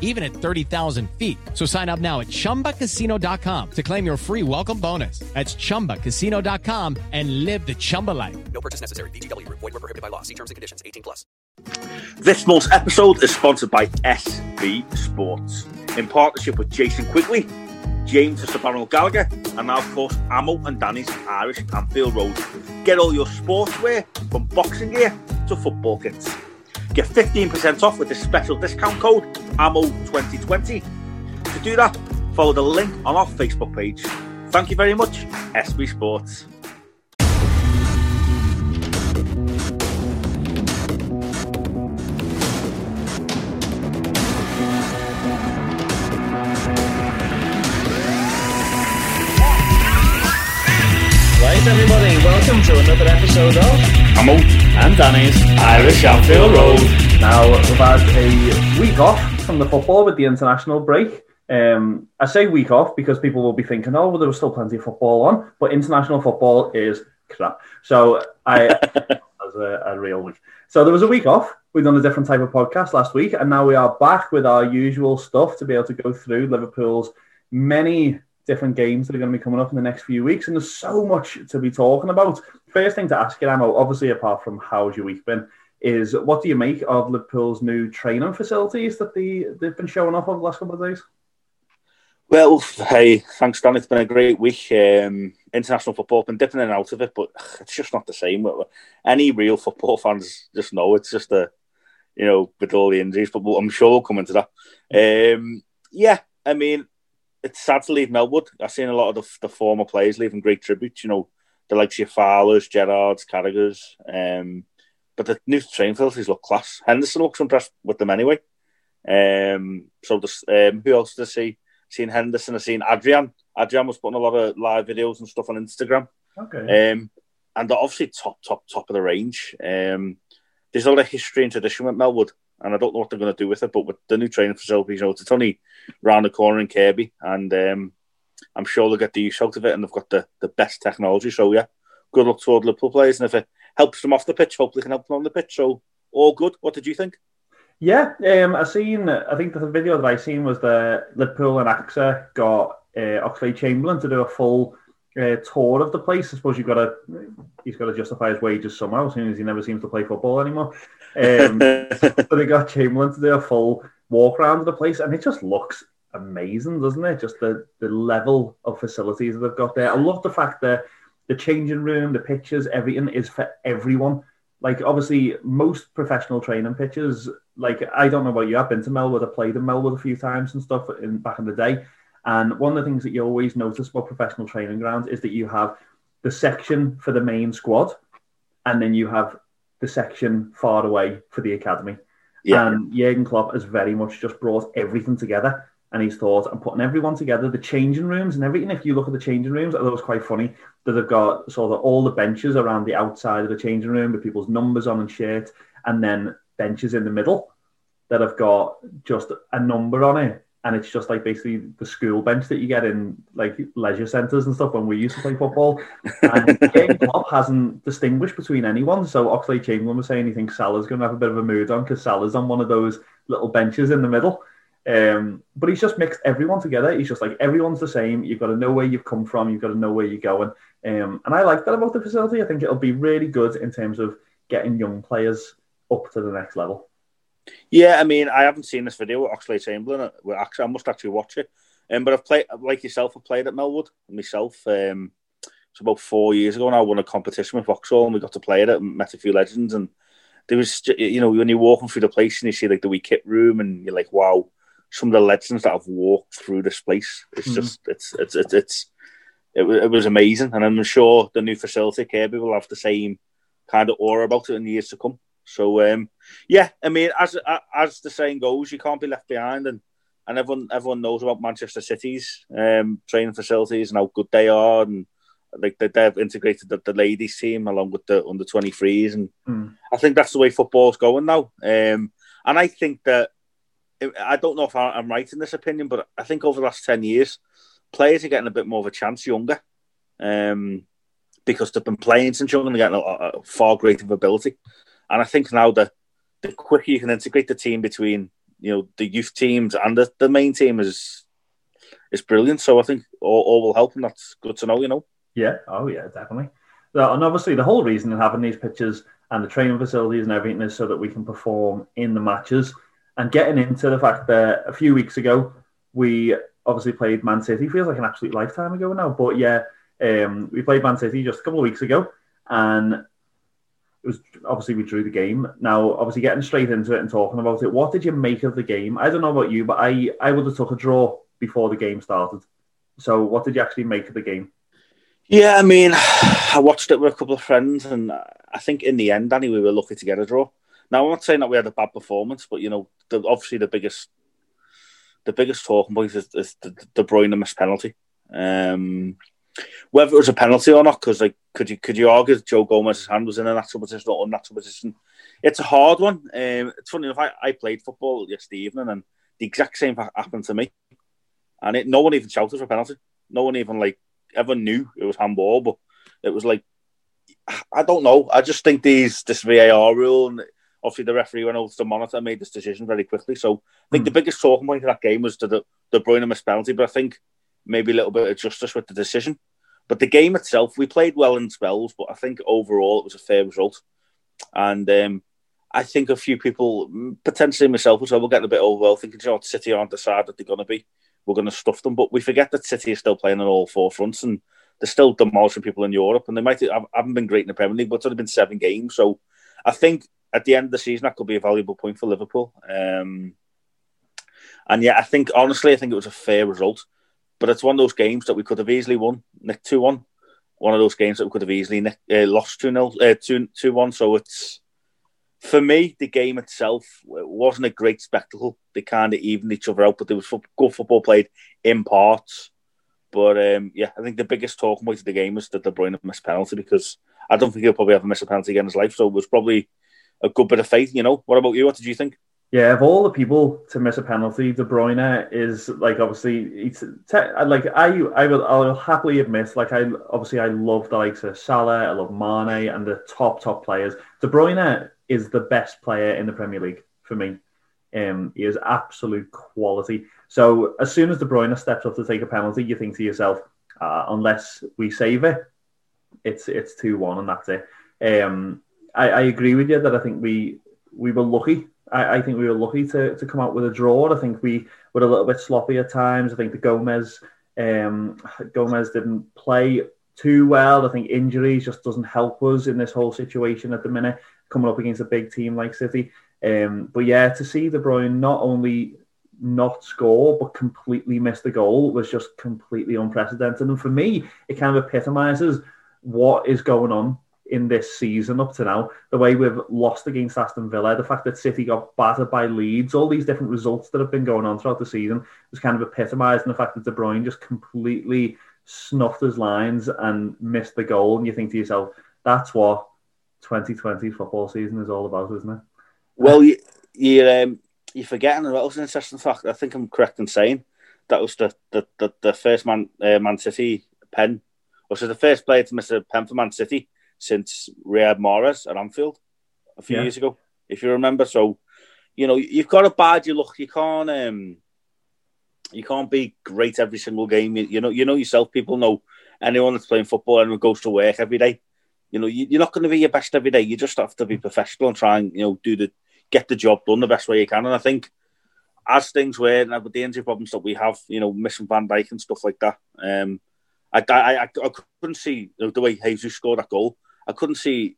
even at 30,000 feet. So sign up now at ChumbaCasino.com to claim your free welcome bonus. That's ChumbaCasino.com and live the Chumba life. No purchase necessary. VGW. Void were prohibited by law. See terms and conditions. 18 plus. This month's episode is sponsored by SB Sports. In partnership with Jason Quigley, James the Soprano Gallagher, and now of course Ammo and Danny's Irish Anfield Road. Get all your sportswear from boxing gear to football kits. Get 15% off with this special discount code AMMO2020. To do that, follow the link on our Facebook page. Thank you very much, SB Sports. Welcome to another episode of Ammo and Danny's Irish Anfield Road. Now, we've had a week off from the football with the international break. Um, I say week off because people will be thinking, oh, well, there was still plenty of football on, but international football is crap. So I, as a, a real week. So there was a week off. We've done a different type of podcast last week, and now we are back with our usual stuff to be able to go through Liverpool's many different games that are going to be coming up in the next few weeks. And there's so much to be talking about. First thing to ask you, Amo, obviously, apart from how's your week been, is what do you make of Liverpool's new training facilities that they, they've been showing off over the last couple of days? Well, hey, thanks, Dan. It's been a great week. Um, international football, been dipping in and out of it, but it's just not the same. Any real football fans just know it's just a, you know, with all the injuries, but I'm sure we'll come into that. Um, yeah, I mean, it's sad to leave Melwood. I've seen a lot of the, the former players leaving great tributes, you know, the likes of Fowlers, Gerrards, Carragher's. Um, but the new training facilities look class. Henderson looks impressed with them anyway. Um, so this, um, who else did I see? Seen Henderson, I've seen Adrian. Adrian was putting a lot of live videos and stuff on Instagram. Okay. Um, and they're obviously top, top, top of the range. Um, there's a lot of history and tradition with Melwood, and I don't know what they're going to do with it. But with the new training facilities, you know, it's only round the corner in Kirkby, and um, I'm sure they'll get the use out of it, and they've got the, the best technology. So yeah, good luck to all the Liverpool players, and if it helps them off the pitch, hopefully can help them on the pitch. So all good. What did you think? Yeah, um, I seen. I think the video that I seen was the Liverpool and AXA got uh, Oxlade Chamberlain to do a full uh, tour of the place. I suppose you've got to. He's got to justify his wages somehow, seeing as he never seems to play football anymore. Um, so they got Chamberlain to do a full walk around the place, and it just looks amazing, doesn't it? Just the the level of facilities that they've got there. I love the fact that the changing room, the pitches, everything is for everyone. Like obviously, most professional training pitches. Like I don't know about you, I've been to Melwood, I played in Melwood a few times and stuff in back in the day. And one of the things that you always notice about professional training grounds is that you have the section for the main squad, and then you have the section far away for the academy. Yeah. And Jurgen Klopp has very much just brought everything together. And he's thought, I'm putting everyone together, the changing rooms and everything. If you look at the changing rooms, I thought it was quite funny that they've got sort of all the benches around the outside of the changing room with people's numbers on and shirts, and then benches in the middle that have got just a number on it. And it's just like basically the school bench that you get in like leisure centres and stuff when we used to play football. And Jurgen Klopp hasn't distinguished between anyone. So Oxlade Chamberlain was saying he thinks Salah's going to have a bit of a mood on because Salah's on one of those little benches in the middle. Um, but he's just mixed everyone together. He's just like everyone's the same. You've got to know where you've come from. You've got to know where you're going. Um, and I like that about the facility. I think it'll be really good in terms of getting young players up to the next level. Yeah, I mean, I haven't seen this video with Oxlade Chamberlain. Actually, I must actually watch it. Um, but I've played, like yourself, I've played at Melwood myself. Um, it's about four years ago now. I won a competition with Vauxhall and we got to play at it and met a few legends. And there was, you know, when you're walking through the place and you see like the wee kit room and you're like, wow, some of the legends that have walked through this place. It's mm-hmm. just, it's, it's, it's, it's it, it was amazing. And I'm sure the new facility, Kirkby, will have the same kind of aura about it in the years to come. So um, yeah, I mean, as as the saying goes, you can't be left behind, and and everyone everyone knows about Manchester City's um, training facilities and how good they are, and like they, they've integrated the, the ladies team along with the under twenty threes, and mm. I think that's the way football's going now. Um, and I think that I don't know if I'm right in this opinion, but I think over the last ten years, players are getting a bit more of a chance younger. Um, because they've been playing since young and they're getting a, a far greater ability. And I think now the the quicker you can integrate the team between you know the youth teams and the, the main team is is brilliant. So I think all, all will help, and that's good to know. You know. Yeah. Oh yeah, definitely. And obviously, the whole reason of having these pitches and the training facilities and everything is so that we can perform in the matches. And getting into the fact that a few weeks ago we obviously played Man City. Feels like an absolute lifetime ago now, but yeah, um, we played Man City just a couple of weeks ago, and it was obviously we drew the game. Now, obviously, getting straight into it and talking about it, what did you make of the game? I don't know about you, but I I would have took a draw before the game started. So, what did you actually make of the game? Yeah, I mean, I watched it with a couple of friends, and I think in the end, Danny, we were lucky to get a draw. Now, I'm not saying that we had a bad performance, but you know, the, obviously the biggest, the biggest talking point is, is the De Bruyne missed penalty. Um, whether it was a penalty or not, because like, could you could you argue that Joe Gomez's hand was in a natural position or unnatural position? It's a hard one. Um, it's funny enough. I, I played football yesterday evening, and the exact same happened to me. And it, no one even shouted for a penalty. No one even like ever knew it was handball, but it was like I don't know. I just think these this VAR rule and obviously the referee went over to the monitor and made this decision very quickly. So I think mm. the biggest talking point of that game was the the, De Bruyne missed penalty, but I think maybe a little bit of justice with the decision. But the game itself, we played well in spells, but I think overall it was a fair result. And um, I think a few people, potentially myself as well, were getting a bit overwhelmed, thinking, you know, City aren't the side that they're going to be. We're going to stuff them. But we forget that City is still playing on all four fronts and they're still demolishing people in Europe. And they might have, haven't been great in the Premier League, but it's only been seven games. So I think at the end of the season, that could be a valuable point for Liverpool. Um, and yeah, I think, honestly, I think it was a fair result. But it's one of those games that we could have easily won, nick 2 1. One of those games that we could have easily uh, lost 2 0, uh, 2 1. So it's, for me, the game itself wasn't a great spectacle. They kind of evened each other out, but there was good football played in parts. But um, yeah, I think the biggest talking point of the game was that De Bruyne missed penalty because I don't think he'll probably ever miss a penalty again in his life. So it was probably a good bit of faith, you know. What about you? What did you think? Yeah, of all the people to miss a penalty, De Bruyne is like obviously it's like I I will I'll happily admit like I obviously I love the likes of Salah, I love Mane and the top top players. De Bruyne is the best player in the Premier League for me. Um, he is absolute quality. So as soon as De Bruyne steps up to take a penalty, you think to yourself, uh, unless we save it, it's it's two one and that's it. Um, I, I agree with you that I think we we were lucky I, I, think we were lucky to, to come out with a draw. I think we were a little bit sloppy at times. I think the Gomez um, Gomez didn't play too well. I think injuries just doesn't help us in this whole situation at the minute, coming up against a big team like City. Um, but yeah, to see De Bruyne not only not score but completely miss the goal was just completely unprecedented. And for me, it kind of epitomizes what is going on in this season up to now. The way we've lost against Aston Villa, the fact that City got battered by Leeds, all these different results that have been going on throughout the season was kind of epitomised in the fact that De Bruyne just completely snuffed his lines and missed the goal. And you think to yourself, that's what 2020 football season is all about, isn't it? Well, you, you, um, you're forgetting that was an interesting fact. I think I'm correct in saying that was the the, the, the first Man uh, Man City pen, was the first player to miss a pen for Man City since Riyad Mahrez at Anfield a few Yeah. years ago, if you remember. So, you know, you've got to bad your luck. You can't um, you can't be great every single game. You, you know, you know yourself. People know anyone that's playing football and goes to work every day. You know, you, you're not going to be your best every day. You just have to be professional and try and you know do the get the job done the best way you can. And I think as things were, and with the injury problems that we have, you know, missing Van Dijk and stuff like that, um, I, I, I, I couldn't see you the way Jesus scored that goal. I couldn't see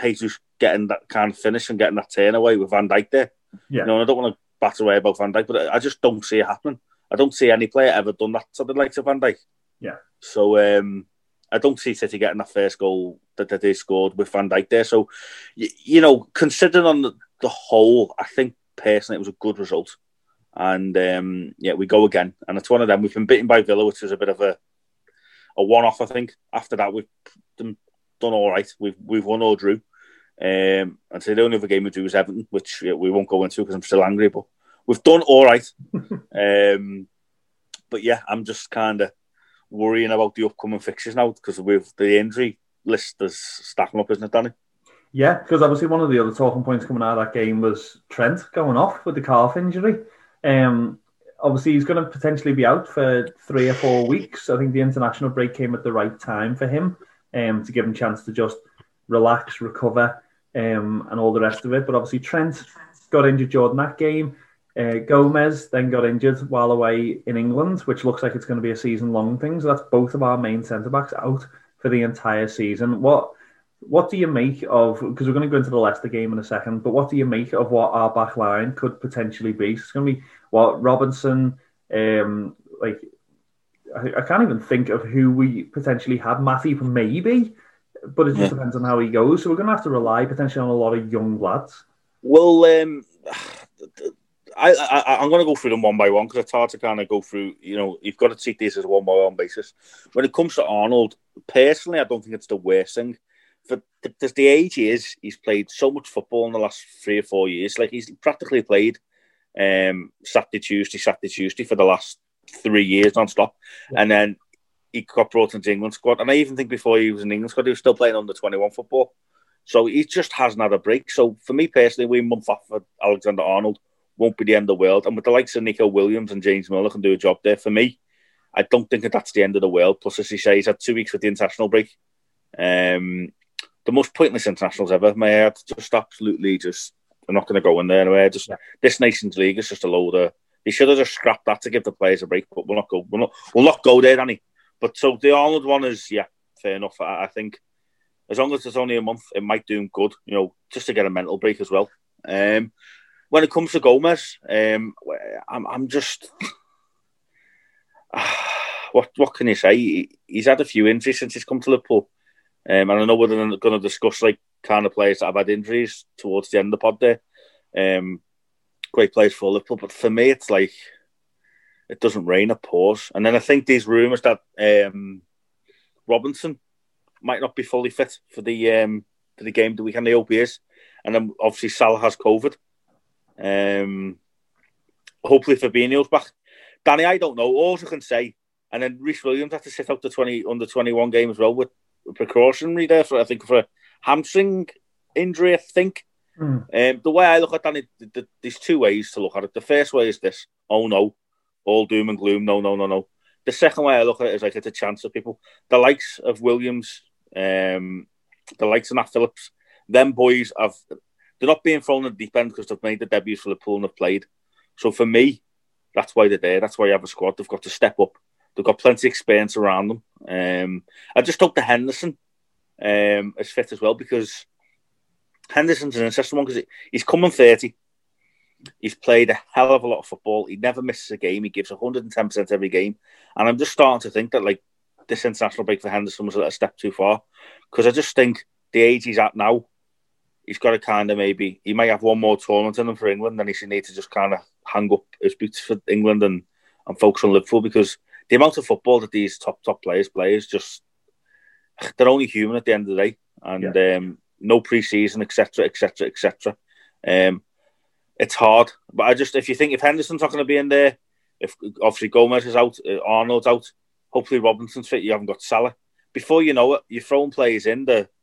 Jesus getting that kind of finish and getting that turn away with Van Dijk there. Yeah. You know, I don't want to batter away about Van Dijk, but I, just don't see it happening. I don't see any player ever done that to the likes of Van Dijk. Yeah. So um, I don't see City getting that first goal that, that they scored with Van Dijk there. So, you, you know, considering on the, the whole, I think personally it was a good result. And um, yeah, we go again. And it's one of them. We've been beaten by Villa, which is a bit of a a one off, I think. After that, we've done, done all right. We've we've won or drew. Um, and so the only other game we drew was Everton, which we won't go into because I'm still angry. But we've done all right. um, but yeah, I'm just kind of worrying about the upcoming fixtures now because with the injury list is stacking up, isn't it, Danny? Yeah, because obviously one of the other talking points coming out of that game was Trent going off with the calf injury. Um, obviously he's going to potentially be out for three or four weeks. I think the international break came at the right time for him um, to give him a chance to just relax, recover, um, and all the rest of it. But obviously Trent got injured during that game. Uh, Gomez then got injured while away in England, which looks like it's going to be a season-long thing. So that's both of our main centre backs out for the entire season. What what do you make of? Because we're going to go into the Leicester game in a second, but what do you make of what our back line could potentially be? So it's going to be what Robertson, um, like I, I can't even think of who we potentially have. Matip maybe, but it just Yeah. depends on how he goes. So we're going to have to rely potentially on a lot of young lads. Well, um, I, I I'm going to go through them one by one because it's hard to kind of go through. You know, you've got to treat this as a one by one basis. When it comes to Arnold, personally, I don't think it's the worst thing. For the, the, the age he is, he's played so much football in the last three or four years. Like he's practically played um, Saturday, Tuesday, Saturday, Tuesday for the last three years non-stop, and then he got brought into England squad. And I even think before he was in England squad, he was still playing under twenty one football. So he just hasn't had a break. So for me personally, we month off for Alexander Arnold won't be the end of the world. And with the likes of Neco Williams and James Milner can do a job there. For me, I don't think that that's the end of the world. Plus, as you say, he's had two weeks with the international break. Um, the most pointless internationals ever. My head just absolutely just. I'm not going to go in there anyway. Just this Nations League is just a load of. They should have just scrapped that to give the players a break, but we'll not go. We'll not. We'll not go there, Danny. But so the Arnold one is yeah, fair enough. I, I think as long as it's only a month, it might do him good. You know, just to get a mental break as well. Um, when it comes to Gomez, um, I'm, I'm just what what can you say? He, he's had a few injuries since he's come to Liverpool, um, and I know we're going to discuss like kind of players that have had injuries towards the end of the pod there. Um, great players for Liverpool, but for me, it's like it doesn't rain, it pours. And then I think these rumours that um, Robertson might not be fully fit for the um, for the game the weekend. I hope he is, and then obviously Salah has COVID. Um, hopefully Fabinho's back. Danny, I don't know. All I can say, and then Rhys Williams had to sit out the twenty under twenty one game as well with precautionary there for I think for a hamstring injury. I think. Mm. Um, the way I look at that, it- th- th- there's two ways to look at it. The first way is this: oh no, all doom and gloom. No, no, no, no. The second way I look at it is like it's a chance for people. The likes of Williams, um, the likes of Nat Phillips, them boys have they're not being thrown in the deep end because they've made the debuts for the pool and have played. So for me, that's why they're there. That's why you have a squad. They've got to step up. They've got plenty of experience around them. Um, I just hope the Henderson um, is fit as well because Henderson's an interesting one because he's coming 30. He's played a hell of a lot of football. He never misses a game. He gives 110% every game. And I'm just starting to think that like this international break for Henderson was a little step too far because I just think the age he's at now, he's got to kind of maybe, he might have one more tournament in him for England and he should need to just kind of hang up his boots for England and, and focus on Liverpool because the amount of football that these top, top players play is just, they're only human at the end of the day. And um, no pre-season, etc., etc., etc. Um, it's hard. But I just if you think if Henderson's not going to be in there, if obviously Gomez is out, uh, Arnold's out, hopefully Robertson's fit. You haven't got Salah. Before you know it, you're throwing players in the.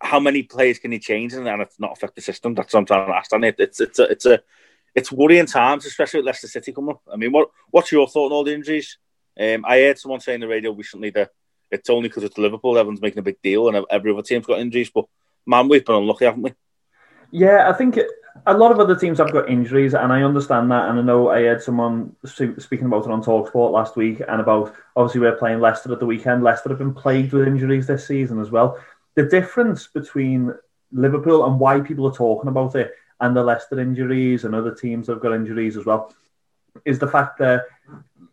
How many players can you change and it's not affect the system? That's what I'm trying to ask. And it, it's it's a it's a it's worrying times, especially with Leicester City coming up. I mean, what what's your thought on all the injuries? Um, I heard someone saying on the radio recently that it's only because it's Liverpool, everyone's making a big deal, and every other team's got injuries. But man, we've been unlucky, haven't we? Yeah, I think a lot of other teams have got injuries, and I understand that. And I know I had someone speaking about it on Talksport last week, and about obviously we're playing Leicester at the weekend. Leicester have been plagued with injuries this season as well. The difference between Liverpool and why people are talking about it, and the Leicester injuries and other teams have got injuries as well, is the fact that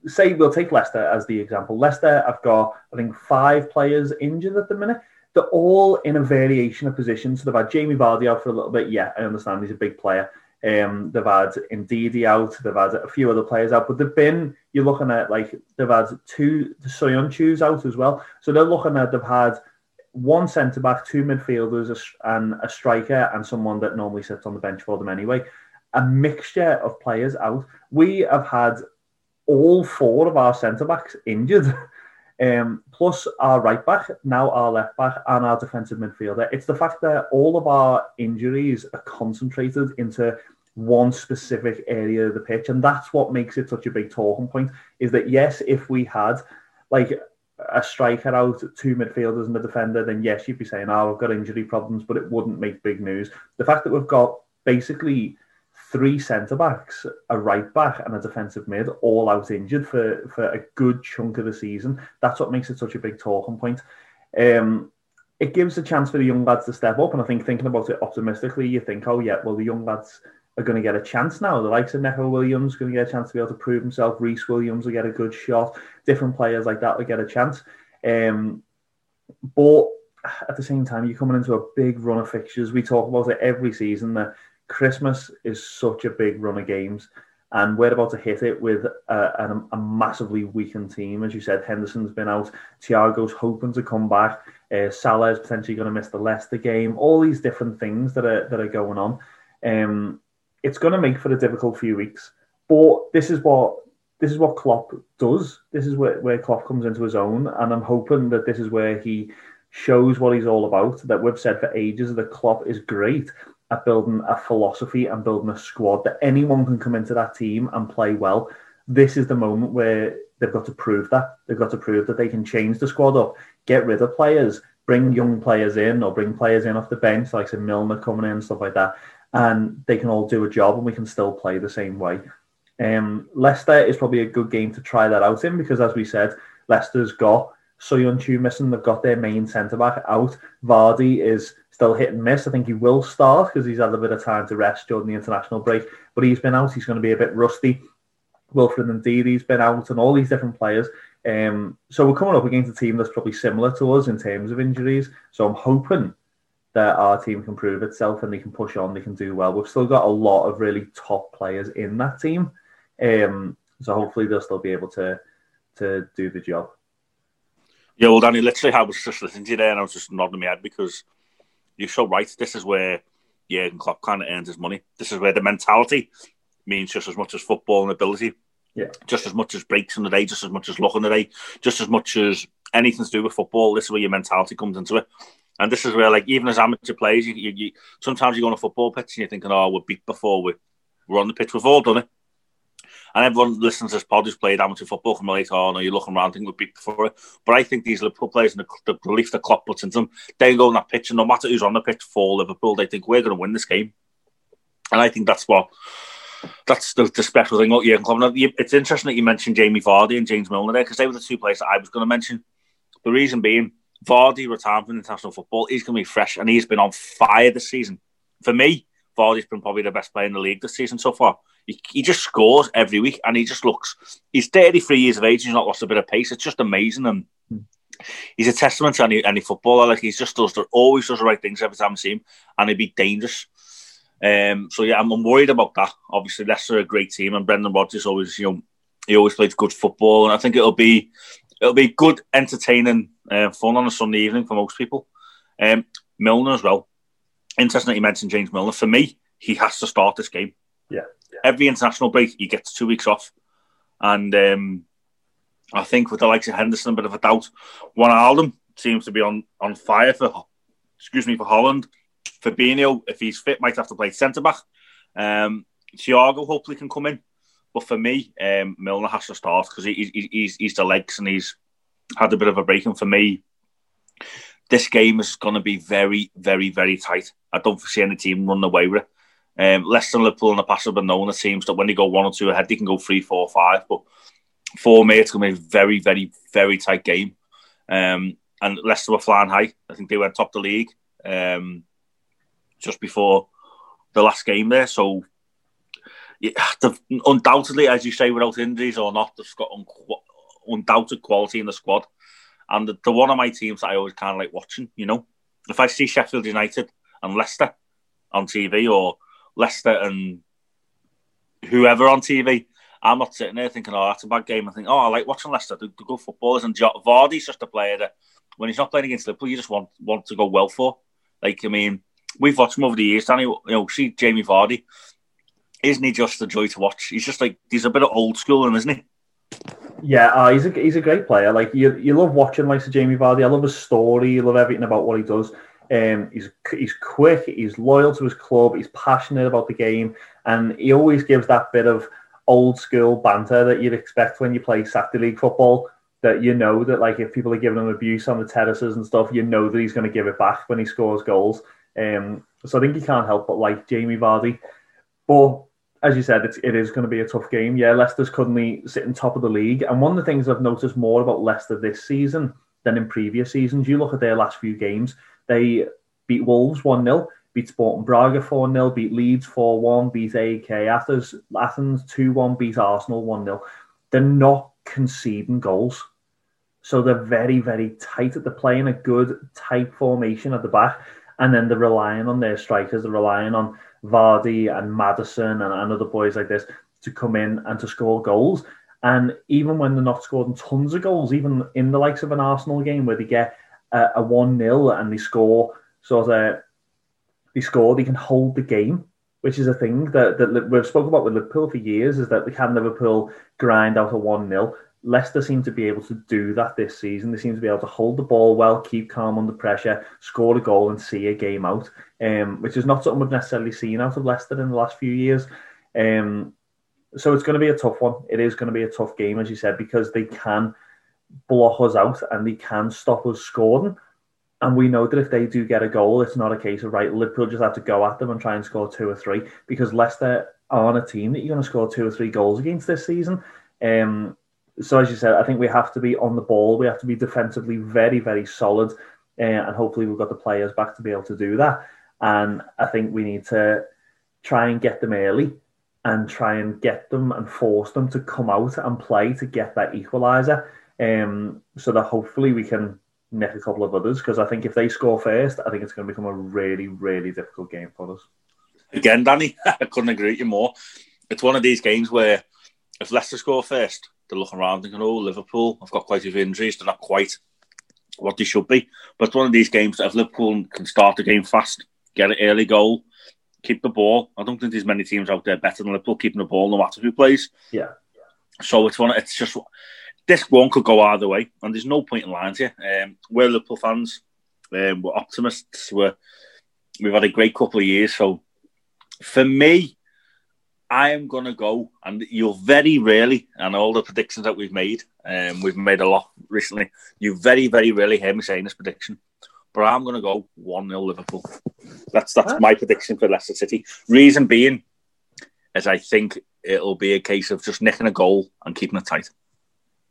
say we'll take Leicester as the example. Leicester have got I think five players injured at the minute they're all in a variation of positions. So they've had Jamie Vardy out for a little bit. Yeah, I understand he's a big player. Um, they've had Ndidi out. They've had a few other players out, but they've been. You're looking at like they've had two Soyuncu's out as well. So they're looking at they've had one centre back, two midfielders, and a striker, and someone that normally sits on the bench for them anyway. A mixture of players out. We have had all four of our centre backs injured. Um, plus our right back, now our left back, and our defensive midfielder. It's the fact that all of our injuries are concentrated into one specific area of the pitch, and that's what makes it such a big talking point. Is that yes, if we had like a striker out, two midfielders and a defender, then yes, you'd be saying, "Oh, we've got injury problems," but it wouldn't make big news. The fact that we've got basically three centre backs, a right back, and a defensive mid all out injured for, for a good chunk of the season. That's what makes it such a big talking point. Um, it gives a chance for the young lads to step up, and I think thinking about it optimistically, you think, oh yeah, well the young lads are going to get a chance now. The likes of Neco Williams going to get a chance to be able to prove himself. Rhys Williams will get a good shot. Different players like that will get a chance. Um, but at the same time, you're coming into a big run of fixtures. We talk about it every season that Christmas is such a big run of games, and we're about to hit it with a, a, a massively weakened team. As you said, Henderson's been out, Thiago's hoping to come back, uh, Salah is potentially going to miss the Leicester game. All these different things that are that are going on. Um, it's going to make for a difficult few weeks, but this is what this is what Klopp does. This is where, where Klopp comes into his own, and I'm hoping that this is where he shows what he's all about. That we've said for ages that Klopp is great at building a philosophy and building a squad that anyone can come into that team and play well. This is the moment where they've got to prove that. They've got to prove that they can change the squad up, get rid of players, bring young players in, or bring players in off the bench, like say Milner coming in, stuff like that, and they can all do a job and we can still play the same way. Um, Leicester is probably a good game to try that out in because, as we said, Leicester's got Soyuncu missing. They've got their main centre back out. Vardy is still hit and miss. I think he will start because he's had a bit of time to rest during the international break. But he's been out. He's going to be a bit rusty. Wilfred Ndidi's been out, and all these different players. Um, so we're coming up against a team that's probably similar to us in terms of injuries. So I'm hoping that our team can prove itself and they can push on. They can do well. We've still got a lot of really top players in that team. Um, so hopefully they'll still be able to to do the job. Yeah, well, Danny, literally, I was just listening to you there, and I was just nodding my head because you're so right. This is where Jurgen Klopp kind of earns his money. This is where the mentality means just as much as football and ability. Yeah. Just as much as breaks in the day, just as much as luck in the day, just as much as anything to do with football. This is where your mentality comes into it. And this is where, like, even as amateur players, you, you, you sometimes you go on a football pitch and you're thinking, "Oh, we're beat before we we're on the pitch. We've all done it." And everyone listens to this pod who's played amateur football can relate, oh, no, you're looking around, think we'd beat before it. But I think these Liverpool players and the, the belief the Klopp puts into them, they go on that pitch, and no matter who's on the pitch for Liverpool, they think we're going to win this game. And I think that's what that's the, the special thing Jurgen Klopp. It's interesting that you mentioned Jamie Vardy and James Milner there because they were the two players that I was going to mention. The reason being, Vardy retired from international football. He's going to be fresh, and he's been on fire this season. For me, Vardy's been probably the best player in the league this season so far. He, he just scores every week, and he just looks. He's 33 years of age. He's not lost a bit of pace. It's just amazing, and he's a testament to any any footballer. Like he just does, always does the right things every time I see him, and he'd be dangerous. Um, so yeah, I'm, I'm worried about that. Obviously, Leicester are a great team, and Brendan Rodgers always, you know, he always plays good football, and I think it'll be it'll be good, entertaining, uh, fun on a Sunday evening for most people. Um, Milner as well. Interesting that you mentioned James Milner. For me, he has to start this game. Yeah. Every international break, he gets two weeks off. And um, I think with the likes of Henderson, a bit of a doubt. Wijnaldum seems to be on, on fire for, excuse me, for Holland. Fabinho, if he's fit, might have to play centre back. Um, Thiago hopefully can come in. But for me, um, Milner has to start because he, he, he's, he's the legs and he's had a bit of a break. And for me, this game is going to be very, very, very tight. I don't see any team running away with it. Um, Leicester and Liverpool in the past have been known as teams that when they go one or two ahead, they can go three, four, five. But for me, it's going to be a very, very, very tight game. Um, and Leicester were flying high. I think they went top the league um, just before the last game there. So, yeah, undoubtedly, as you say, without injuries or not, they've got un- undoubted quality in the squad. And the, the one of my teams that I always kind of like watching, you know, if I see Sheffield United and Leicester on TV or Leicester and whoever on TV, I'm not sitting there thinking, oh, that's a bad game. I think, oh, I like watching Leicester. They're, good footballers. And Vardy's just a player that when he's not playing against Liverpool, you just want want to go well for. Like, I mean, we've watched him over the years, Danny. You know, see Jamie Vardy. Isn't he just a joy to watch? He's just like, he's a bit of old school, in, isn't he? Yeah, uh, he's a he's a great player. Like you, you love watching like Jamie Vardy. I love his story. You love everything about what he does. Um, he's he's quick. He's loyal to his club. He's passionate about the game, and he always gives that bit of old school banter that you'd expect when you play Saturday League football. That you know that like if people are giving him abuse on the terraces and stuff, you know that he's going to give it back when he scores goals. Um, so I think he can't help but like Jamie Vardy. But as you said, it's, it is going to be a tough game. Yeah, Leicester's currently sitting top of the league. And one of the things I've noticed more about Leicester this season than in previous seasons, you look at their last few games, they beat Wolves 1 0, beat Sporting Braga 4 0, beat Leeds 4 1, beat AEK Athens, Athens 2 1, beat Arsenal 1 0. They're not conceding goals. So they're very, very tight. They're playing a good, tight formation at the back. And then they're relying on their strikers, they're relying on Vardy and Maddison and, and other boys like this to come in and to score goals. And even when they're not scoring tons of goals, even in the likes of an Arsenal game where they get a, a 1 0 and they score sort of, they score, they can hold the game, which is a thing that, that we've spoken about with Liverpool for years, is that they can Liverpool grind out a 1 0. Leicester seem to be able to do that this season. They seem to be able to hold the ball well, keep calm under pressure, score a goal, and see a game out, um, which is not something we've necessarily seen out of Leicester in the last few years. Um, so it's going to be a tough one. It is going to be a tough game, as you said, because they can block us out and they can stop us scoring. And we know that if they do get a goal, it's not a case of right, Liverpool just have to go at them and try and score two or three because Leicester aren't a team that you're going to score two or three goals against this season. Um, so as you said, I think we have to be on the ball. We have to be defensively very, very solid, uh, and hopefully we've got the players back to be able to do that. And I think we need to try and get them early and try and get them and force them to come out and play to get that equaliser, um, so that hopefully we can nick a couple of others. Because I think if they score first, I think it's going to become a really, really difficult game for us. Again, Danny, I couldn't agree with you more. It's one of these games where if Leicester score first, they're looking around thinking, oh, Liverpool, I've got quite a few injuries. They're not quite what they should be. But it's one of these games that if Liverpool can start the game fast, get an early goal, keep the ball. I don't think there's many teams out there better than Liverpool keeping the ball no matter who plays. Yeah. So it's one. It's just this one could go either way, and there's no point in lying to you. Um, we're Liverpool fans. Um, we're optimists. We're we've had a great couple of years. So for me, I am going to go, and you'll very rarely, and all the predictions that we've made, um, we've made a lot recently, you very, very rarely hear me saying this prediction. But I'm going to go 1 0 Liverpool. That's that's my prediction for Leicester City. Reason being is I think it'll be a case of just nicking a goal and keeping it tight.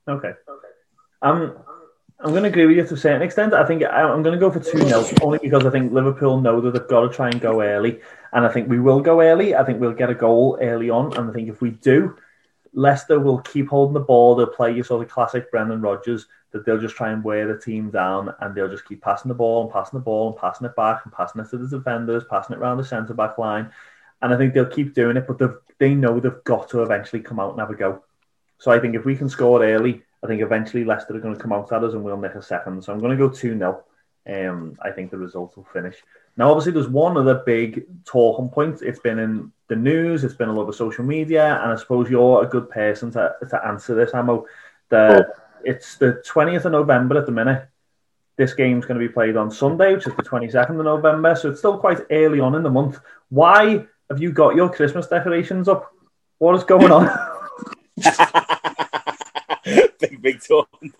Okay. Um, I'm going to agree with you to a certain extent. I think I'm going to go for 2 0, only because I think Liverpool know that they've got to try and go early. And I think we will go early. I think we'll get a goal early on. And I think if we do, Leicester will keep holding the ball. They'll play you sort of classic Brendan Rodgers, that they'll just try and wear the team down and they'll just keep passing the ball and passing the ball and passing it back and passing it to the defenders, passing it around the centre back line. And I think they'll keep doing it, but they know they've got to eventually come out and have a go. So I think if we can score early, I think eventually Leicester are going to come out at us and we'll nick a second. So I'm going to go 2 0. Um, I think the result will finish. Now, obviously, there's one other big talking point. It's been in the news, it's been all over social media, and I suppose you're a good person to, to answer this, Amo. The, oh. It's the 20th of November at the minute. This game's going to be played on Sunday, which is the 22nd of November, so it's still quite early on in the month. Why have you got your Christmas decorations up? What is going on? big, big talking.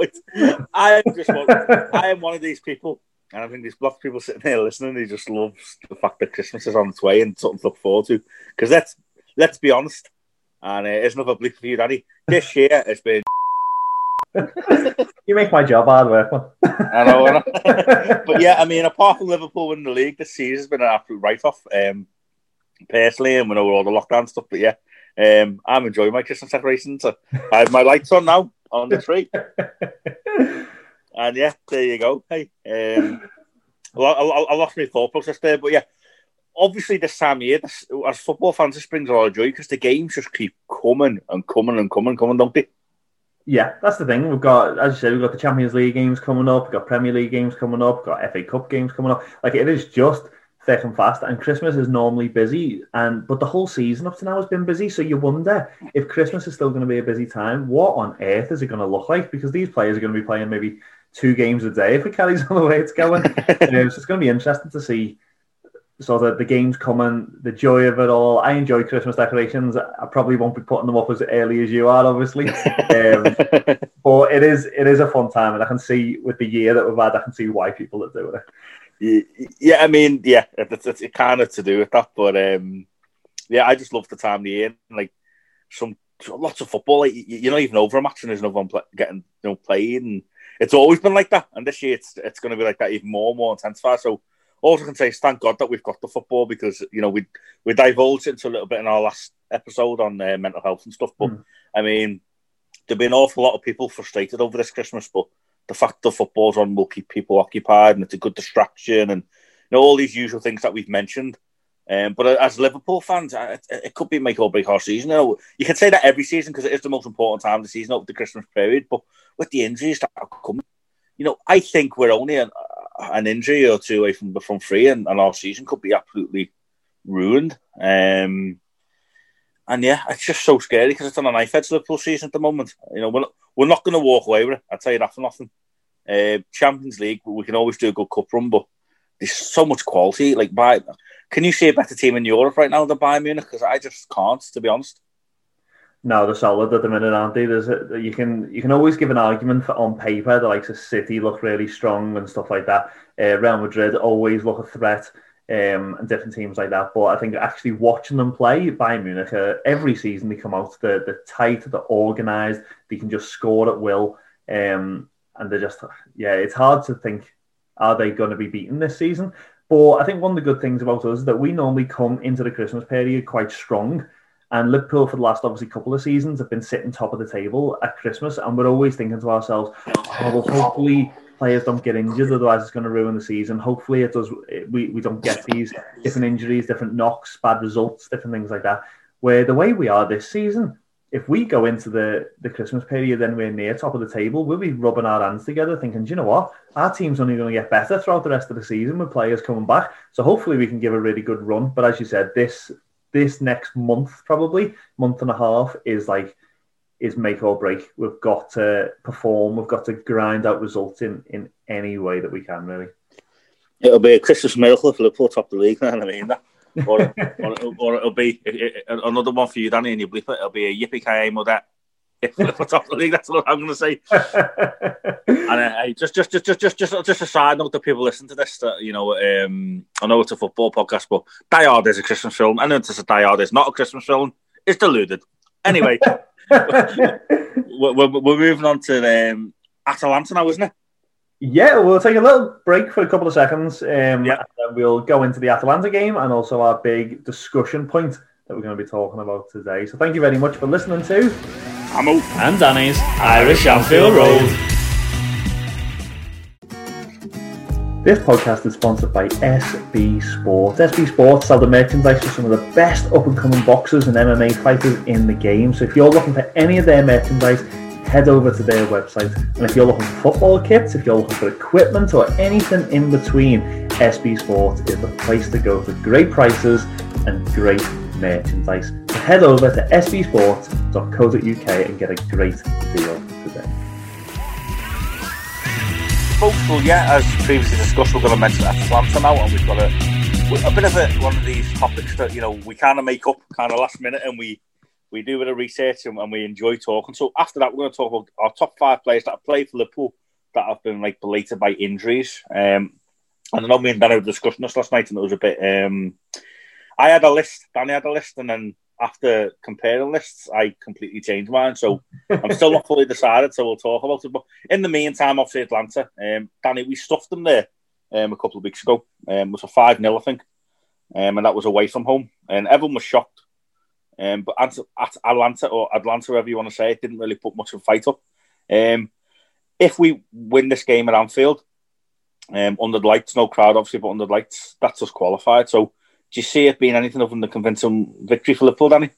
I am just one, I am one of these people and I think there's lots of people sitting here listening He just loves the fact that Christmas is on its way and something to look forward to. Because let's let's be honest, and uh, it's another bleep for you, Danny. This year has been. you make my job hard work. I know, I know. but yeah, I mean, apart from Liverpool winning the league, this season's been an absolute write-off. Um, personally, and we know all the lockdown stuff, but yeah, um, I'm enjoying my Christmas decorations. I have my lights on now on the tree. And yeah, there you go. Hey, um, I, I, I lost my thought process there, but yeah, obviously this time of year, this, as football fans, this brings a lot of joy because the games just keep coming and coming and coming and coming, don't they? Yeah, that's the thing. We've got, as you said, we've got the Champions League games coming up, we've got Premier League games coming up, we've got FA Cup games coming up. Like it is just thick and fast. And Christmas is normally busy, and but the whole season up to now has been busy. So you wonder if Christmas is still going to be a busy time. What on earth is it going to look like? Because these players are going to be playing maybe two games a day if it carries on the way it's going. um, so it's going to be interesting to see so that the games coming, the joy of it all. I enjoy Christmas decorations. I probably won't be putting them up as early as you are, obviously. Um, but it is it is a fun time, and I can see with the year that we've had, I can see why people are doing it. Yeah, I mean, yeah, it's, it's kind of to do with that, but um, yeah, I just love the time of the year. Like some lots of football, like, you're not even over a match and there's no one play, getting you know played and it's always been like that, and this year it's it's going to be like that even more, more intensified. So all I can say is thank God that we've got the football because you know we we divulged into a little bit in our last episode on uh, mental health and stuff. But mm. I mean, there've been an awful lot of people frustrated over this Christmas, but the fact the football's on will keep people occupied and it's a good distraction and you know all these usual things that we've mentioned. Um, but as Liverpool fans, it, it, could be make or break our season. You, know, you can say that every season because it is the most important time of the season, over the Christmas period. But with the injuries that are coming, you know, I think we're only an, an injury or two away from from free, and, and our season could be absolutely ruined. Um, and yeah, it's just so scary because it's on a knife edge Liverpool season at the moment. You know, we're not, we're not going to walk away with it. I tell you that for nothing. Uh, Champions League, we can always do a good cup run, but there's so much quality. Like, by can you see a better team in Europe right now than Bayern Munich? Because I just can't, to be honest. No, they're solid at the minute, aren't they? There's a, you can you can always give an argument for on paper. The likes of City look really strong and stuff like that. Uh, Real Madrid always look a threat, um, and different teams like that. But I think actually watching them play, Bayern Munich, uh, every season they come out, they're, they're tight, they're organised, they can just score at will, um, and they're just yeah. It's hard to think are they going to be beaten this season. But I think one of the good things about us is that we normally come into the Christmas period quite strong. And Liverpool, for the last obviously couple of seasons, have been sitting top of the table at Christmas, and we're always thinking to ourselves, oh, well, hopefully players don't get injured, otherwise it's going to ruin the season. Hopefully it does. We, we don't get these different injuries, different knocks, bad results, different things like that. Where the way we are this season, if we go into the, the Christmas period then we're near top of the table, we'll be rubbing our hands together thinking, you know what? Our team's only going to get better throughout the rest of the season with players coming back. So hopefully we can give a really good run. But as you said, this this next month, probably month and a half, is like is make or break. We've got to perform. We've got to grind out results in in any way that we can. Really, it'll be a Christmas miracle if Liverpool top of the league. I mean that. or, or, or, it'll be another one for you, Danny, and you bleep it. It'll be a yippee ki or that. If top the league, that's what I'm going to say. and uh, just, just, just, just, just, just, just a side note to people listening to this. That you know, um, I know it's a football podcast, but Die Hard is a Christmas film. I know it's a Die Hard is not a Christmas film. It's deluded. Anyway, we're, we're, we're, moving on to um, Atalanta now, isn't it? Yeah, we'll take a little break for a couple of seconds. Um, yeah. And we'll go into the Atalanta game and also our big discussion point that we're going to be talking about today. So thank you very much for listening to Amo and Danny's Irish Anfield Road. This podcast is sponsored by SB Sports. SB Sports sell the merchandise for some of the best up and coming boxers and MMA fighters in the game. So if you're looking for any of their merchandise, head over to their website. And if you're looking for football kits, if you're looking for equipment or anything in between, SB Sports is the place to go for great prices and great merchandise. So head over to sbsport.co.uk and get a great deal Folks, yeah, as previously discussed, we're going to mention Atalanta now, and we've got a, a bit of a, one of these topics that you know we kind of make up kind of last minute, and we we do a bit of research and, and we enjoy talking. So after that, we're going to talk about our top five players that have played for Liverpool that have been like belated by injuries. Um, and I know me and Danny were discussing this last night, and it was a bit. Um, I had a list, Danny had a list, and then after comparing lists, I completely changed mine. So I'm still not fully decided, so we'll talk about it. But in the meantime, obviously Atlanta, um, Danny, we stuffed them there um, a couple of weeks ago. Um, it was a 5 0, I think. Um, and that was away from home. And everyone was shocked. Um, but at Atlanta, or Atlanta, whatever you want to say, it didn't really put much of a fight up. Um, if we win this game at Anfield, um, under the lights, no crowd obviously, but under the lights, that's us qualified. So do you see it being anything other than a convincing victory for Liverpool, Danny?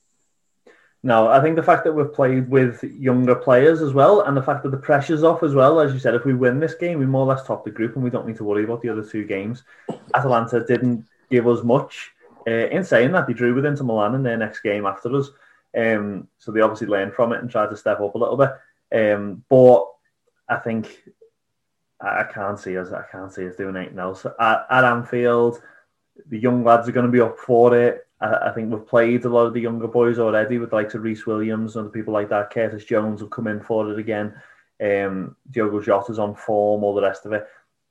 No, I think the fact that we've played with younger players as well, and the fact that the pressure's off as well, as you said, if we win this game, we more or less top the group and we don't need to worry about the other two games. Atalanta didn't give us much. Uh, in saying that, they drew with Inter Milan in their next game after us. Um, so they obviously learned from it and tried to step up a little bit. Um, but I think I can't see us. I can't see us doing anything else at, at Anfield. The young lads are going to be up for it. I, I, think we've played a lot of the younger boys already with likes of Rhys Williams and other people like that. Curtis Jones will come in for it again. Um, Diogo Jota's on form, all the rest of it.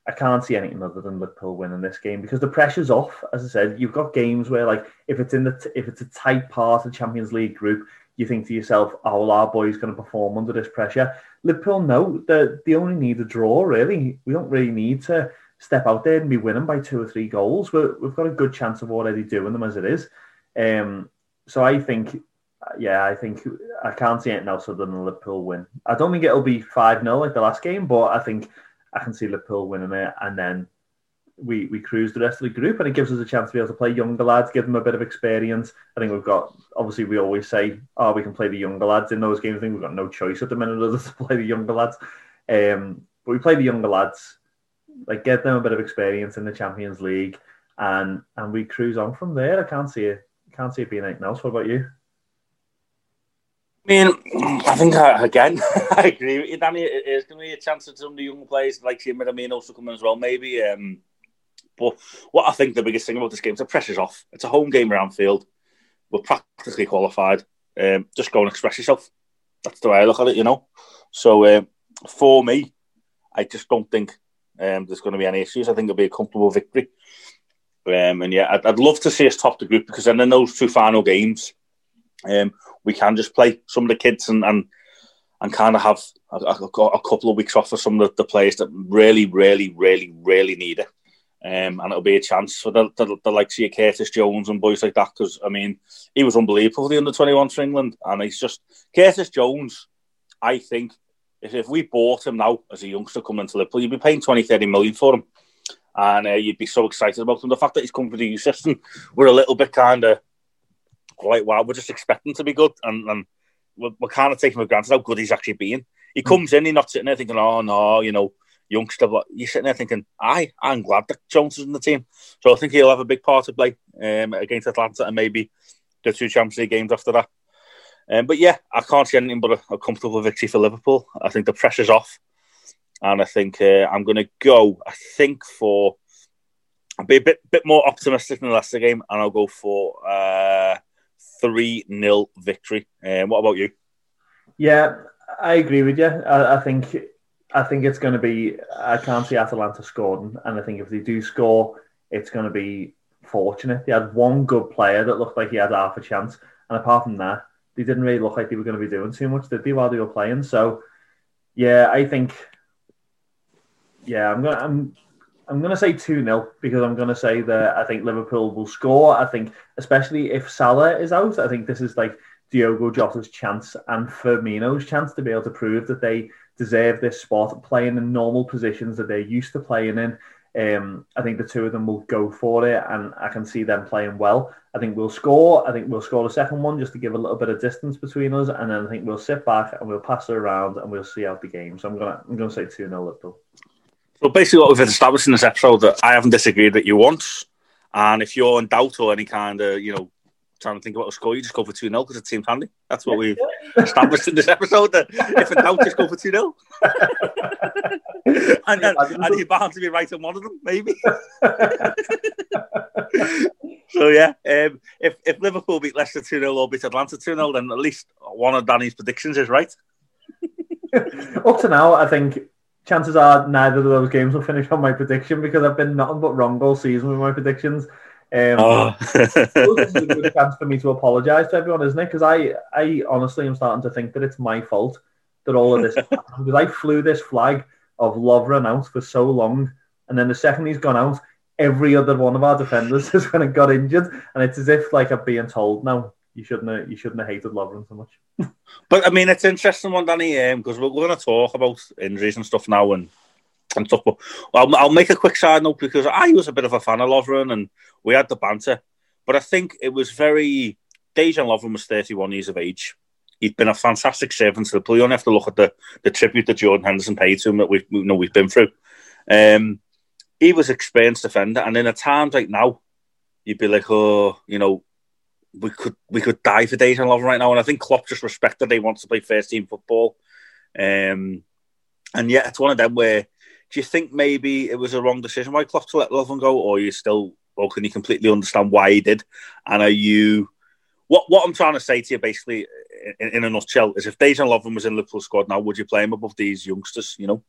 I can't see anything other than Liverpool winning this game because the pressure's off. As I said, you've got games where, like, if it's in the t- if it's a tight part of the Champions League group, you think to yourself, "Oh, well, our boy's going to perform under this pressure." Liverpool, no, they they only need a draw. Really, we don't really need to step out there and be winning by two or three goals. we have got a good chance of already doing them as it is. Um, so I think, yeah, I think I can't see anything else other than Liverpool win. I don't think it'll be five 0 like the last game, but I think I can see Liverpool winning it, and then we we cruise the rest of the group, and it gives us a chance to be able to play younger lads, give them a bit of experience. I think we've got obviously we always say, oh, we can play the younger lads in those games. I think we've got no choice at the minute other to play the younger lads. Um, but we play the younger lads, like get them a bit of experience in the Champions League, and and we cruise on from there. I can't see it. Can't see it being anything else. What about you? I mean, I think I, again, I agree with you, Danny. It is going to be a chance for some of the young players like Tim and also coming as well, maybe. Um, but what I think the biggest thing about this game is the pressure's off. It's a home game around field. We're practically qualified. Um, just go and express yourself. That's the way I look at it, you know. So um, for me, I just don't think um, there's going to be any issues. I think it'll be a comfortable victory. Um, and yeah, I'd, I'd, love to see us top the group because then in those two final games, um, we can just play some of the kids and and, and kind of have a, a, couple of weeks off for some of the, the players that really, really, really, really need it. Um, and it'll be a chance for the, the, the likes of Curtis Jones and boys like that. Because I mean, he was unbelievable the under twenty one for England, and he's just Curtis Jones. I think if, if we bought him now as a youngster coming into Liverpool, you'd be paying 20, 30 million for him, and uh, you'd be so excited about him. The fact that he's come for the youth system, we're a little bit kind of like, wow, we're just expecting to be good, and, and we're, we're kind of taking for granted how good he's actually been. He hmm. comes in, he's not sitting there thinking, oh no, you know youngster, but you're sitting there thinking, I, I'm glad that Jones is in the team. So I think he'll have a big part to play um, against Atlanta and maybe the two Champions League games after that. Um, but yeah, I can't see anything but a, a, comfortable victory for Liverpool. I think the pressure's off. And I think uh, I'm going to go, I think, for. I'll be a bit, bit more optimistic than the last game, and I'll go for uh, 3 uh, 0 victory. Um, what about you? Yeah, I agree with you. I, I think I think it's going to be. I can't see Atalanta scoring, and I think if they do score, it's going to be fortunate. They had one good player that looked like he had half a chance, and apart from that, they didn't really look like they were going to be doing too much, did they, while they were playing? So, yeah, I think. Yeah, I'm gonna. I'm. I'm to say 2 0 because I'm to say that I think Liverpool will score. I think, especially if Salah is out, I think this is like Diogo Jota's chance and Firmino's chance to be able to prove that they deserve this spot, playing in normal positions that they're used to playing in. Um, I think the two of them will go for it, and I can see them playing well. I think we'll score. I think we'll score the second one just to give a little bit of distance between us, and then I think we'll sit back and we'll pass it around and we'll see out the game. So I'm gonna I'm gonna say two 0 Liverpool. So basically, what we've established in this episode that I haven't disagreed with you once, and if you're in doubt or any kind of you know trying to think about a score, you just go for 2 0 because it seems handy. That's what we've established in this episode. That if in doubt, just go for 2 0. and, and, and you're bound to be right on one of them, maybe. so, yeah, um, if, if Liverpool beat Leicester 2 0 or beat Atlanta 2 0, then at least one of Danny's predictions is right. Up to now, I think chances are neither of those games will finish on my prediction because I've been nothing but wrong all season with my predictions. Um, oh. this is a good chance for me to apologise to everyone, isn't it? Because I, I honestly am starting to think that it's my fault that all of this because I flew this flag of Lovren out for so long, and then the second he's gone out, every other one of our defenders has kind of got injured, and it's as if like I'm being told now you shouldn't have, you shouldn't have hated Lovren so much. but I mean, it's interesting one, Danny, because um, we're, we're going to talk about injuries and stuff now, and and stuff. But I'll, I'll make a quick side note because I was a bit of a fan of Lovren and we had the banter. But I think it was very. Dejan Lovren was 31 years of age. He'd been a fantastic servant to the club. You only have to look at the, the tribute that Jordan Henderson paid to him that we, we know we've been through. Um, he was experienced defender, and in a time like now, you'd be like, oh, you know, we could we could die for Dejan Lovren right now. And I think Klopp just respected he wants to play first team football. Um, and yeah, it's one of them where do you think maybe it was a wrong decision why Klopp to let Lovren go, or you still, or can you completely understand why he did? And are you, what what I'm trying to say to you basically in, in a nutshell is if Dejan Lovren was in Liverpool squad now, would you play him above these youngsters? You know.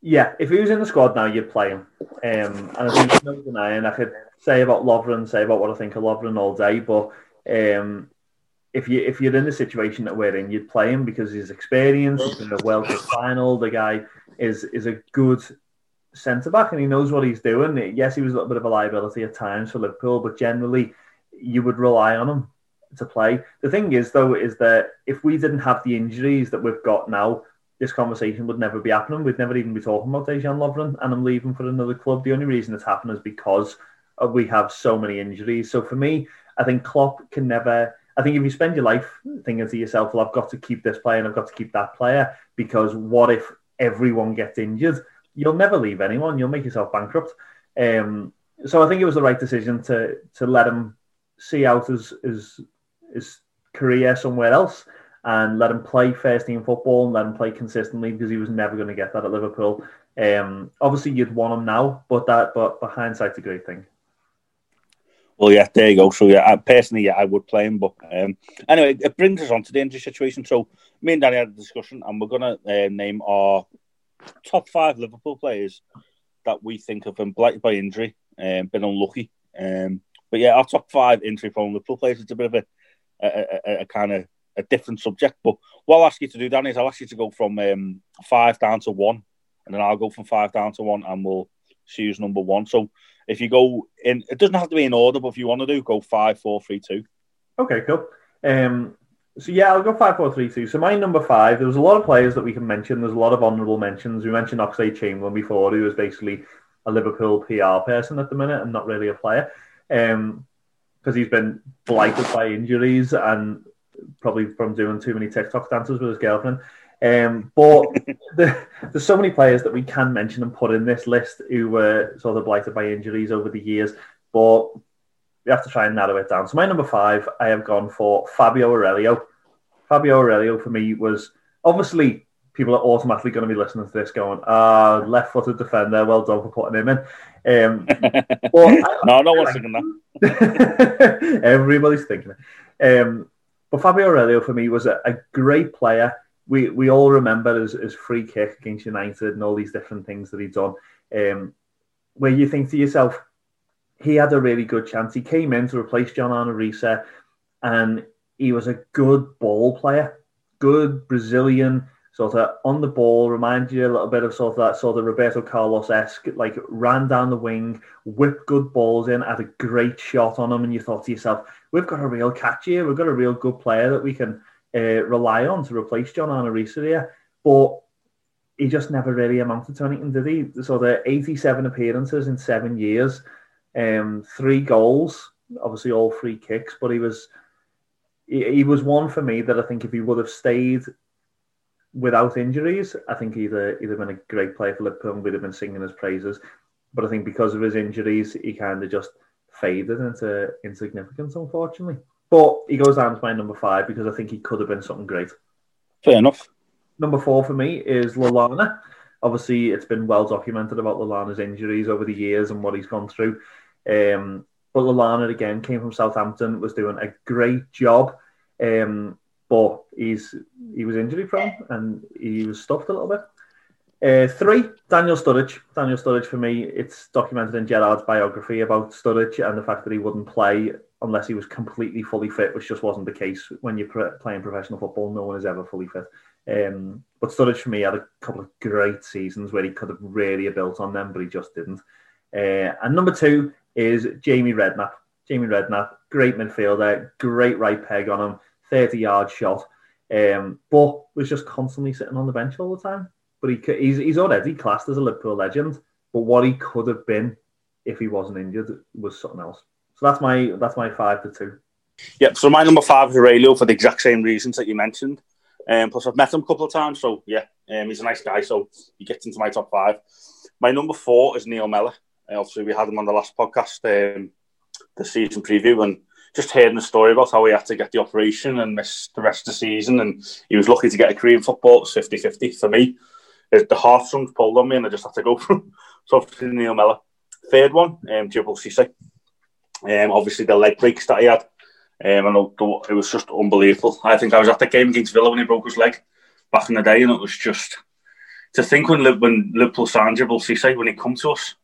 Yeah, if he was in the squad now, you'd play him. Um, and I think no denying I could say about Lovren, say about what I think of Lovren all day, but um, if you if you're in the situation that we're in, you'd play him because he's experienced. He's been a World Cup final. The guy is is a good centre back and he knows what he's doing. Yes, he was a little bit of a liability at times for Liverpool, but generally you would rely on him to play. The thing is, though, is that if we didn't have the injuries that we've got now, this conversation would never be happening. We'd never even be talking about Dejan Lovren and I'm leaving for another club. The only reason it's happened is because we have so many injuries. So for me, I think Klopp can never. I think if you spend your life thinking to yourself, "Well, I've got to keep this player and I've got to keep that player," because what if everyone gets injured, you'll never leave anyone. You'll make yourself bankrupt. Um, so I think it was the right decision to to let him see out his his, his career somewhere else and let him play first team football and let him play consistently because he was never going to get that at Liverpool. Um, obviously, you'd want him now, but that but, but hindsight's a great thing. Well, yeah, there you go. So, yeah, I, personally, yeah, I would play him. But um, anyway, it brings us on to the injury situation. So, me and Danny had a discussion, and we're going to uh, name our top five Liverpool players that we think have been blighted by injury and been unlucky. Um, but yeah, our top five injury prone Liverpool players is a bit of a, a, a, a kind of a different subject. But what I'll ask you to do, Danny, is I'll ask you to go from um, five down to one, and then I'll go from five down to one, and we'll choose number one. So if you go in, it doesn't have to be in order, but if you want to do, go five, four, three, two. Okay, cool. Um, so yeah, I'll go five, four, three, two. So my number five, there was a lot of players that we can mention. There's a lot of honourable mentions. We mentioned Oxlade Chamberlain before, who was basically a Liverpool PR person at the minute and not really a player, because um, he's been blighted by injuries and probably from doing too many TikTok dances with his girlfriend. Um, but the, there's so many players that we can mention and put in this list who were sort of blighted by injuries over the years. But we have to try and narrow it down. So my number five, I have gone for Fabio Aurelio. Fabio Aurelio for me was obviously people are automatically going to be listening to this going, ah, left-footed defender, well done for putting him in. Um, no, no one's thinking that. Everybody's thinking it. Um, but Fabio Aurelio for me was a, a great player we we all remember his, his free kick against United and all these different things that he'd done. Um, where you think to yourself, he had a really good chance. He came in to replace John Arne Riise, and he was a good ball player, good Brazilian sort of on the ball. Reminds you a little bit of sort of that sort of Roberto Carlos esque, like ran down the wing, whipped good balls in, had a great shot on him, and you thought to yourself, we've got a real catch here. We've got a real good player that we can uh, rely on to replace John Arne Riise here. But he just never really amounted to anything, did he? So the 87 appearances in seven years, um, three goals, obviously all free kicks, but he was he was one for me that I think if he would have stayed without injuries, I think he'd, uh, have been a great player for Liverpool and we'd have been singing his praises. But I think because of his injuries, he kind of just faded into insignificance, unfortunately. But he goes down to my number five because I think he could have been something great. Fair enough. Number four for me is Lallana. Obviously, it's been well documented about Lallana's injuries over the years and what he's gone through. Um, but Lallana, again, came from Southampton, was doing a great job. Um, but he's he was injury prone and he was stuffed a little bit. Uh, three, Daniel Sturridge. Daniel Sturridge for me, it's documented in Gerrard's biography about Sturridge and the fact that he wouldn't play unless he was completely fully fit, which just wasn't the case when you're pre- playing professional football. No one is ever fully fit. Um, but Sturridge for me had a couple of great seasons where he could have really built on them, but he just didn't. Uh, and number two is Jamie Redknapp. Jamie Redknapp, great midfielder, great right peg on him, 30 yard shot, um, but was just constantly sitting on the bench all the time. But he, he's, he's already classed as a Liverpool legend, but what he could have been if he wasn't injured was something else. So that's my that's my five to two. Yep. So my number five is Aurelio for the exact same reasons that you mentioned. Um, plus, I've met him a couple of times, so yeah, um, he's a nice guy. So he gets into my top five. My number four is Neil Mellor. Uh, obviously, we had him on the last podcast, um, the season preview, and just hearing the story about how he had to get the operation and miss the rest of the season, and he was lucky to get a career in football. It's 50-50 for me. The heartstrings pulled on me, and I just had to go for him. So obviously Neil Mellor. Third one, um, Djibril Cisse. Um, obviously the leg breaks that he had. Um, and it was just unbelievable. I think I was at the game against Villa when he broke his leg back in the day, and it was just to think when when Liverpool signed Djibril Cisse when he come to us,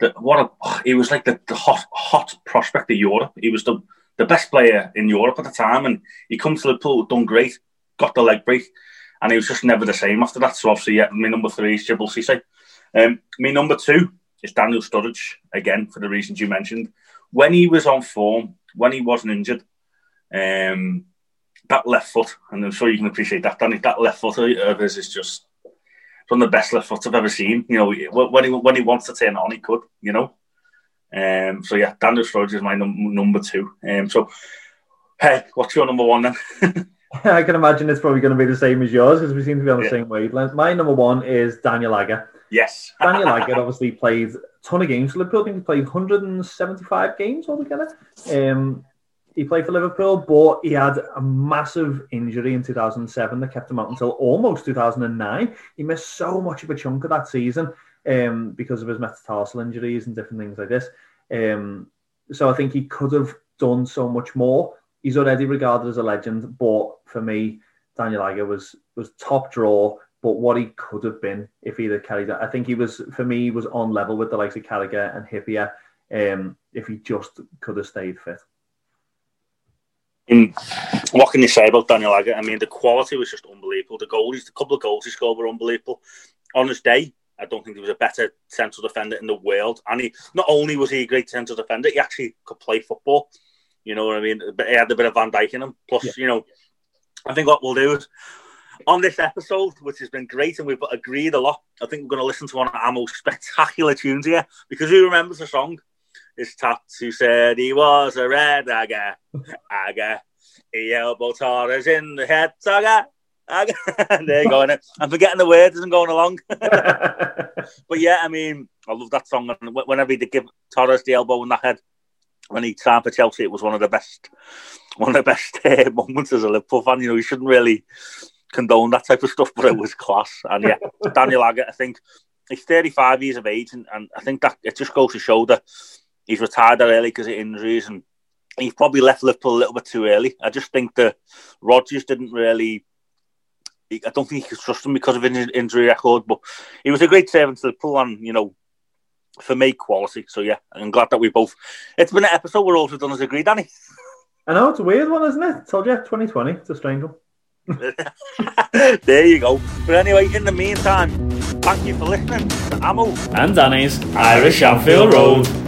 that what a he was like the, the hot hot prospect of Europe. He was the the best player in Europe at the time, and he comes to Liverpool, done great, got the leg break, and he was just never the same after that. So obviously, yeah, my number three is Djibril Cisse. Um, my number two is Daniel Sturridge again for the reasons you mentioned. When he was on form, when he wasn't injured, um, that left foot, and I'm sure you can appreciate that, Danny. That left foot of his is just one of the best left foots I've ever seen. You know, when he when he wants to turn it on, he could. You know, um, so yeah, Daniel Sturridge is my num- number two. Um, so, hey, what's your number one then? I can imagine it's probably going to be the same as yours because we seem to be on the yeah. same wavelength. My number one is Daniel Agger. Yes. Daniel Agger obviously played a ton of games for Liverpool. I think he played 175 games altogether. Um, he played for Liverpool, but he had a massive injury in 2007 that kept him out until almost 2009. He missed so much of a chunk of that season um, because of his metatarsal injuries and different things like this. Um, so I think he could have done so much more. He's already regarded as a legend, but for me, Daniel Agger was was top draw. But what he could have been if he'd have carried that, I think he was for me he was on level with the likes of Carragher and Hyypiä um, if he just could have stayed fit. In, what can you say about Daniel Agger? I mean, the quality was just unbelievable. The goals, the couple of goals he scored were unbelievable. On his day, I don't think he was a better central defender in the world. And he not only was he a great central defender, he actually could play football. You know what I mean? But he had a bit of Van Dijk in him. Plus, yeah. you know, I think what we'll do is on this episode, which has been great, and we've agreed a lot. I think we're going to listen to one of our most spectacular tunes here because who remembers the song? His tattoo said he was a red agger, agger. He elbow tore in the head, agger. there you go. I'm forgetting the words as I'm going along. but yeah, I mean, I love that song. And whenever he did give Torres the elbow in the head when he signed for Chelsea, it was one of the best, one of the best uh, moments as a Liverpool fan. You know, you shouldn't really condone that type of stuff, but it was class. And yeah, Daniel Agger, I think he's 35 years of age, and, and I think that it just goes to show that he's retired early because of injuries, and he's probably left Liverpool a little bit too early. I just think that Rodgers didn't really I don't think he could trust him because of his injury record, but he was a great servant to the pool and, you know, for me, quality. So, yeah, I'm glad that we both. It's been an episode we're also done as agreed, Danny. I know, it's a weird one, isn't it? told you, 2020, it's a strange one. there you go. But anyway, in the meantime, thank you for listening to Ammo and Danny's Irish Anfield Road.